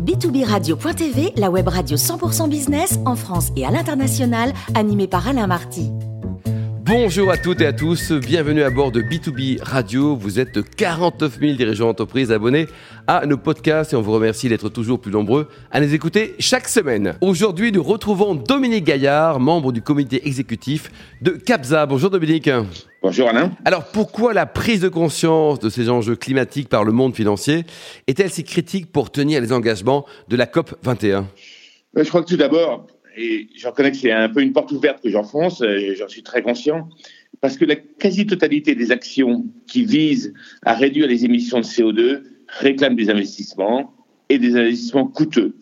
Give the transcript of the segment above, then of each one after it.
B2B la web radio 100% business en France et à l'international, animée par Alain Marty. Bonjour à toutes et à tous, bienvenue à bord de B2B Radio. Vous êtes 49 000 dirigeants d'entreprise abonnés à nos podcasts et on vous remercie d'être toujours plus nombreux à les écouter chaque semaine. Aujourd'hui, nous retrouvons Dominique Gaillard, membre du comité exécutif de CAPSA. Bonjour Dominique. Bonjour Alain. Alors pourquoi la prise de conscience de ces enjeux climatiques par le monde financier est-elle si critique pour tenir les engagements de la COP 21 Je crois que tout d'abord, et je reconnais que c'est un peu une porte ouverte que j'enfonce, et j'en suis très conscient, parce que la quasi-totalité des actions qui visent à réduire les émissions de CO2 réclament des investissements et des investissements coûteux,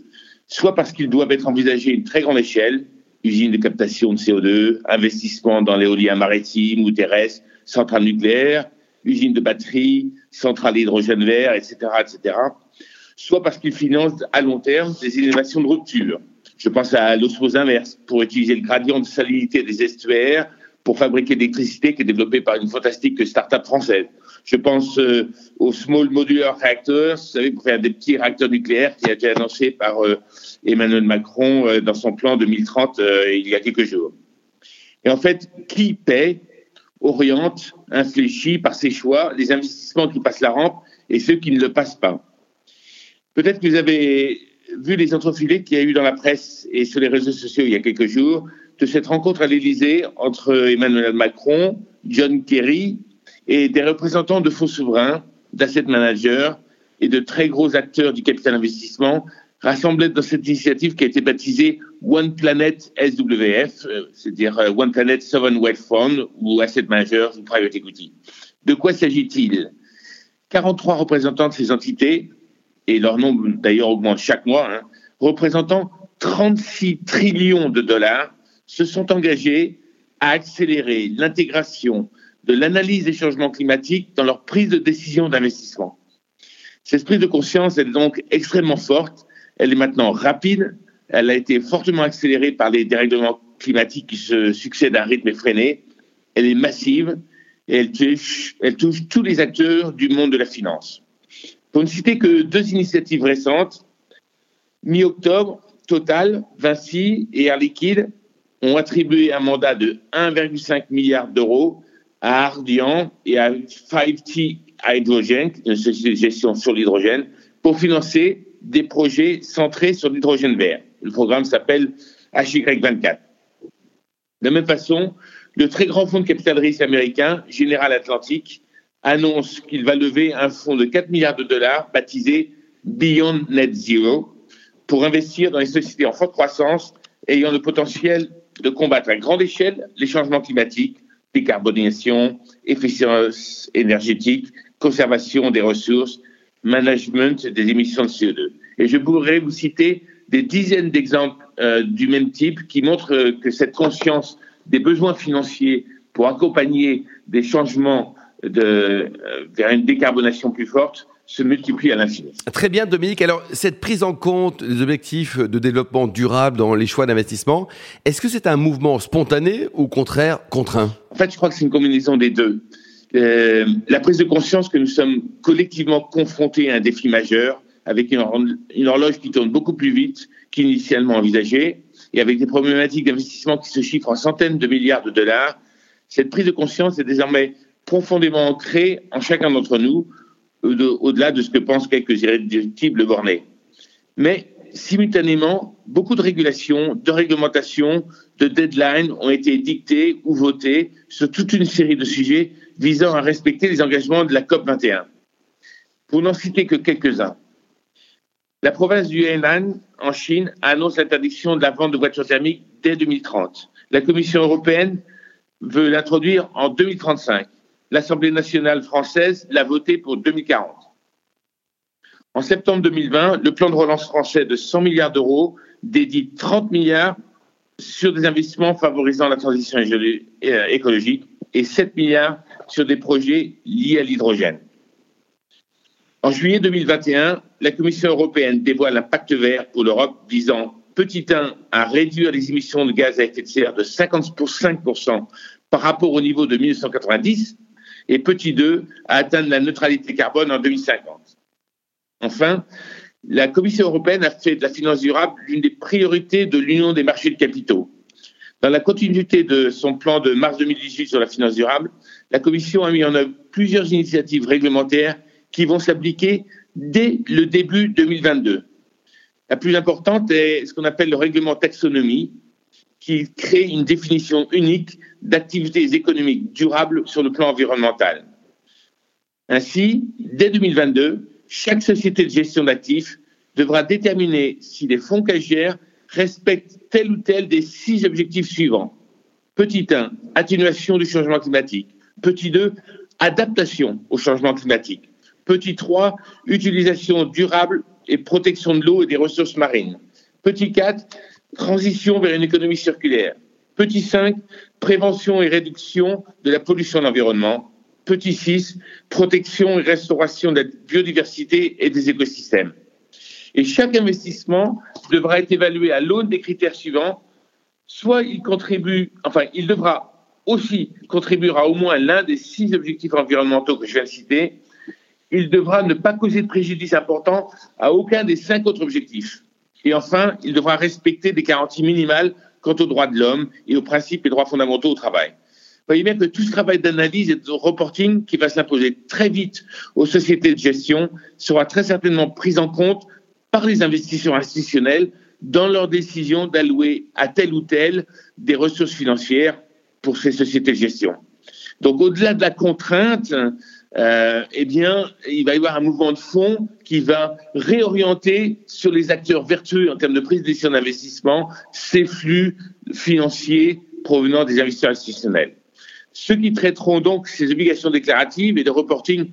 soit parce qu'ils doivent être envisagés à une très grande échelle, usines de captation de CO2, investissements dans l'éolien maritime ou terrestre, centrales nucléaires, usines de batteries, centrales hydrogène vert, etc., etc., soit parce qu'ils financent à long terme des innovations de rupture, je pense à l'osmose inverse pour utiliser le gradient de salinité des estuaires pour fabriquer l'électricité qui est développée par une fantastique start-up française. Je pense euh, au Small Modular Reactors, vous savez, pour faire des petits réacteurs nucléaires qui a été annoncé par euh, Emmanuel Macron euh, dans son plan 2030 il y a quelques jours. Et en fait, qui paie, oriente, infléchit par ses choix les investissements qui passent la rampe et ceux qui ne le passent pas? Peut-être que vous avez vu les entrefilés qu'il y a eu dans la presse et sur les réseaux sociaux il y a quelques jours de cette rencontre à l'Élysée entre Emmanuel Macron, John Kerry et des représentants de fonds souverains, d'asset managers et de très gros acteurs du capital investissement rassemblés dans cette initiative qui a été baptisée One Planet SWF, euh, c'est-à-dire euh, One Planet Sovereign Wealth Fund ou Asset Managers ou Private Equity. De quoi s'agit-il? 43 représentants de ces entités et leur nombre d'ailleurs augmente chaque mois, hein, représentant 36 trillions de dollars, se sont engagés à accélérer l'intégration de l'analyse des changements climatiques dans leur prise de décision d'investissement. Cette prise de conscience est donc extrêmement forte, elle est maintenant rapide, elle a été fortement accélérée par les dérèglements climatiques qui se succèdent à un rythme effréné, elle est massive et elle touche, elle touche tous les acteurs du monde de la finance. Pour ne citer que deux initiatives récentes, mi-octobre, Total, Vinci et Air Liquide ont attribué un mandat de 1,5 milliard d'euros à Ardian et à 5T Hydrogen, une société de gestion sur l'hydrogène, pour financer des projets centrés sur l'hydrogène vert. Le programme s'appelle HY24. De même façon, le très grand fonds de capital risque américain, General Atlantic, annonce qu'il va lever un fonds de 4 milliards de dollars baptisé Beyond Net Zero pour investir dans les sociétés en forte croissance ayant le potentiel de combattre à grande échelle les changements climatiques, décarbonation, efficience énergétique, conservation des ressources, management des émissions de CO2. Et je pourrais vous citer des dizaines d'exemples euh, du même type qui montrent euh, que cette conscience des besoins financiers pour accompagner des changements de, euh, vers une décarbonation plus forte se multiplie à l'infini. Très bien, Dominique. Alors, cette prise en compte des objectifs de développement durable dans les choix d'investissement, est-ce que c'est un mouvement spontané ou au contraire contraint? En fait, je crois que c'est une combinaison des deux. Euh, la prise de conscience que nous sommes collectivement confrontés à un défi majeur, avec une, une horloge qui tourne beaucoup plus vite qu'initialement envisagé, et avec des problématiques d'investissement qui se chiffrent en centaines de milliards de dollars, cette prise de conscience est désormais profondément ancré en chacun d'entre nous, au-delà de ce que pensent quelques irréductibles bornés. Mais simultanément, beaucoup de régulations, de réglementations, de deadlines ont été dictées ou votées sur toute une série de sujets visant à respecter les engagements de la COP 21. Pour n'en citer que quelques-uns. La province du Henan, en Chine, annonce l'interdiction de la vente de voitures thermiques dès 2030. La Commission européenne veut l'introduire en 2035 l'Assemblée nationale française l'a voté pour 2040. En septembre 2020, le plan de relance français de 100 milliards d'euros dédie 30 milliards sur des investissements favorisant la transition euh, écologique et 7 milliards sur des projets liés à l'hydrogène. En juillet 2021, la Commission européenne dévoile un pacte vert pour l'Europe visant, petit 1, à réduire les émissions de gaz à effet de serre de 55% par rapport au niveau de 1990 et petit 2 à atteindre la neutralité carbone en 2050. Enfin, la Commission européenne a fait de la finance durable l'une des priorités de l'Union des marchés de capitaux. Dans la continuité de son plan de mars 2018 sur la finance durable, la Commission a mis en œuvre plusieurs initiatives réglementaires qui vont s'appliquer dès le début 2022. La plus importante est ce qu'on appelle le règlement taxonomie, qui crée une définition unique d'activités économiques durables sur le plan environnemental. Ainsi, dès 2022, chaque société de gestion d'actifs devra déterminer si les fonds qu'elle gère respectent tel ou tel des six objectifs suivants. Petit 1, atténuation du changement climatique. Petit 2, adaptation au changement climatique. Petit 3, utilisation durable et protection de l'eau et des ressources marines. Petit 4, transition vers une économie circulaire. Petit 5, prévention et réduction de la pollution de l'environnement. Petit 6, protection et restauration de la biodiversité et des écosystèmes. Et chaque investissement devra être évalué à l'aune des critères suivants. Soit il contribue, enfin, il devra aussi contribuer à au moins l'un des six objectifs environnementaux que je viens de citer. Il devra ne pas causer de préjudice important à aucun des cinq autres objectifs. Et enfin, il devra respecter des garanties minimales quant aux droits de l'homme et aux principes et droits fondamentaux au travail. Vous voyez bien que tout ce travail d'analyse et de reporting qui va s'imposer très vite aux sociétés de gestion sera très certainement pris en compte par les investisseurs institutionnels dans leur décision d'allouer à tel ou tel des ressources financières pour ces sociétés de gestion. Donc au-delà de la contrainte, euh, eh bien, il va y avoir un mouvement de fond qui va réorienter sur les acteurs vertueux en termes de prise de décision d'investissement ces flux financiers provenant des investisseurs institutionnels. Ceux qui traiteront donc ces obligations déclaratives et de reporting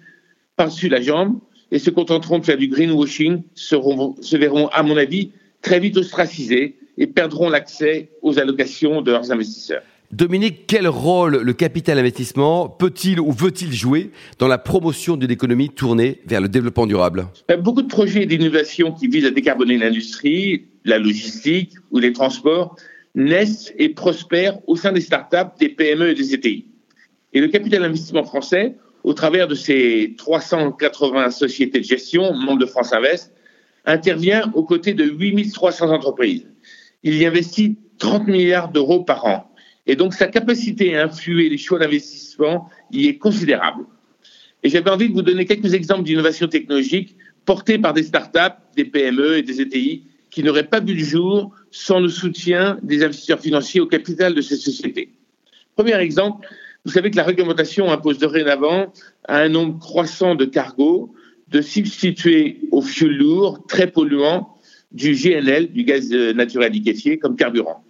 par-dessus la jambe et se contenteront de faire du greenwashing se verront, à mon avis, très vite ostracisés et perdront l'accès aux allocations de leurs investisseurs. Dominique, quel rôle le capital investissement peut-il ou veut-il jouer dans la promotion d'une économie tournée vers le développement durable? Ben, Beaucoup de projets d'innovation qui visent à décarboner l'industrie, la logistique ou les transports naissent et prospèrent au sein des startups, des PME et des ETI. Et le capital investissement français, au travers de ses 380 sociétés de gestion, membres de France Invest, intervient aux côtés de 8300 entreprises. Il y investit 30 milliards d'euros par an et donc, sa capacité à influer les choix d'investissement y est considérable. Et j'avais envie de vous donner quelques exemples d'innovation technologique portées par des startups, des PME et des ETI qui n'auraient pas vu le jour sans le soutien des investisseurs financiers au capital de ces sociétés. Premier exemple, vous savez que la réglementation impose dorénavant à un nombre croissant de cargos de substituer au fioul lourd très polluant du GNL, du gaz naturel liquéfié, comme carburant.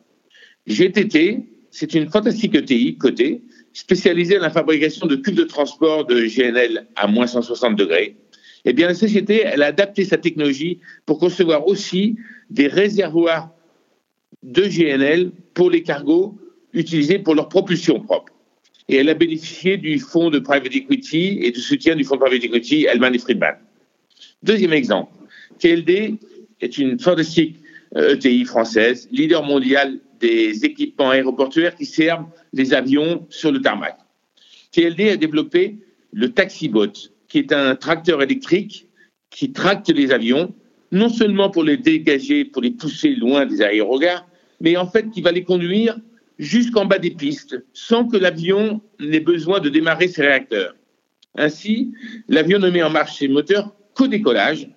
GTT, c'est une fantastique ETI cotée, spécialisée dans la fabrication de cubes de transport de GNL à moins 160 degrés. Eh bien, la société, elle a adapté sa technologie pour concevoir aussi des réservoirs de GNL pour les cargos utilisés pour leur propulsion propre. Et elle a bénéficié du fonds de private equity et du soutien du fonds de private equity Hellman et Friedman. Deuxième exemple, TLD est une fantastique ETI française, leader mondial des équipements aéroportuaires qui servent les avions sur le tarmac. TLD a développé le TaxiBot, qui est un tracteur électrique qui tracte les avions, non seulement pour les dégager, pour les pousser loin des aérogares, mais en fait qui va les conduire jusqu'en bas des pistes, sans que l'avion n'ait besoin de démarrer ses réacteurs. Ainsi, l'avion ne met en marche ses moteurs qu'au décollage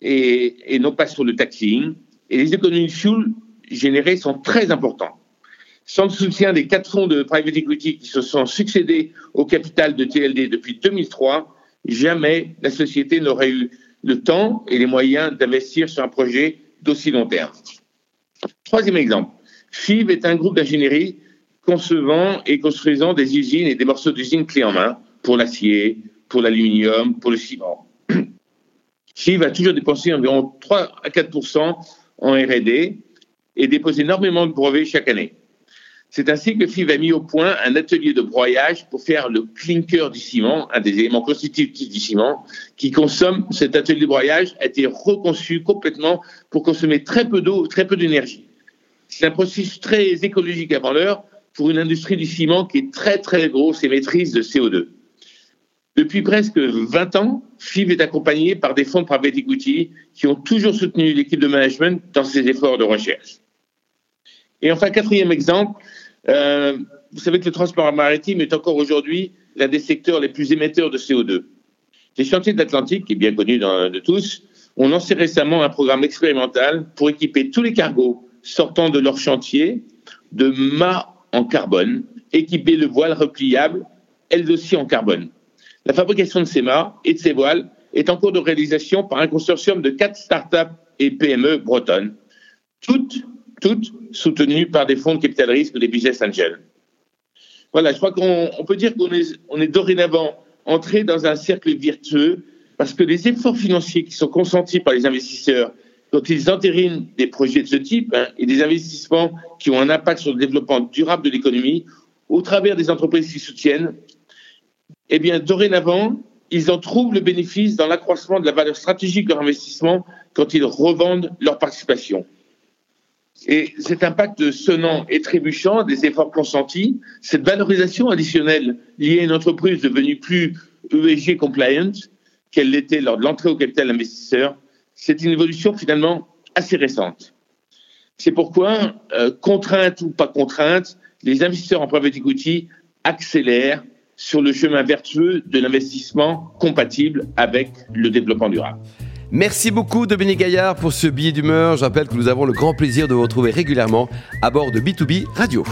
et, et non pas sur le taxiing. Et les économies de fuel générés sont très importants. Sans le soutien des quatre fonds de private equity qui se sont succédés au capital de TLD depuis 2003, jamais la société n'aurait eu le temps et les moyens d'investir sur un projet d'aussi long terme. Troisième exemple, FIV est un groupe d'ingénierie concevant et construisant des usines et des morceaux d'usines clés en main pour l'acier, pour l'aluminium, pour le ciment. FIV a toujours dépensé environ 3 à 4% en R&D et dépose énormément de brevets chaque année. C'est ainsi que FIV a mis au point un atelier de broyage pour faire le clinker du ciment, un des éléments constitutifs du ciment, qui consomme, cet atelier de broyage a été reconçu complètement pour consommer très peu d'eau, très peu d'énergie. C'est un processus très écologique avant l'heure pour une industrie du ciment qui est très très grosse et maîtrise de CO2. Depuis presque 20 ans, FIV est accompagné par des fonds de private equity qui ont toujours soutenu l'équipe de management dans ses efforts de recherche. Et enfin, quatrième exemple, euh, vous savez que le transport maritime est encore aujourd'hui l'un des secteurs les plus émetteurs de CO2. Les chantiers de l'Atlantique, qui est bien connu de tous, ont lancé récemment un programme expérimental pour équiper tous les cargos sortant de leur chantier de mâts en carbone, équipés de voiles repliables, elles aussi en carbone. La fabrication de ces mâts et de ces voiles est en cours de réalisation par un consortium de quatre startups et PME bretonnes, toutes, toutes soutenues par des fonds de capital risque ou des business angels. Voilà, je crois qu'on peut dire qu'on est, dorénavant entré dans un cercle virtueux parce que les efforts financiers qui sont consentis par les investisseurs quand ils entérinent des projets de ce type hein, et des investissements qui ont un impact sur le développement durable de l'économie au travers des entreprises qui soutiennent eh bien, dorénavant, ils en trouvent le bénéfice dans l'accroissement de la valeur stratégique de leur investissement quand ils revendent leur participation. Et cet impact sonnant et trébuchant des efforts consentis, cette valorisation additionnelle liée à une entreprise devenue plus ESG compliant qu'elle l'était lors de l'entrée au capital investisseur, c'est une évolution finalement assez récente. C'est pourquoi, euh, contrainte ou pas contrainte, les investisseurs en private equity accélèrent sur le chemin vertueux de l'investissement compatible avec le développement durable. Merci beaucoup Dominique Gaillard pour ce billet d'humeur. Je rappelle que nous avons le grand plaisir de vous retrouver régulièrement à bord de B2B Radio.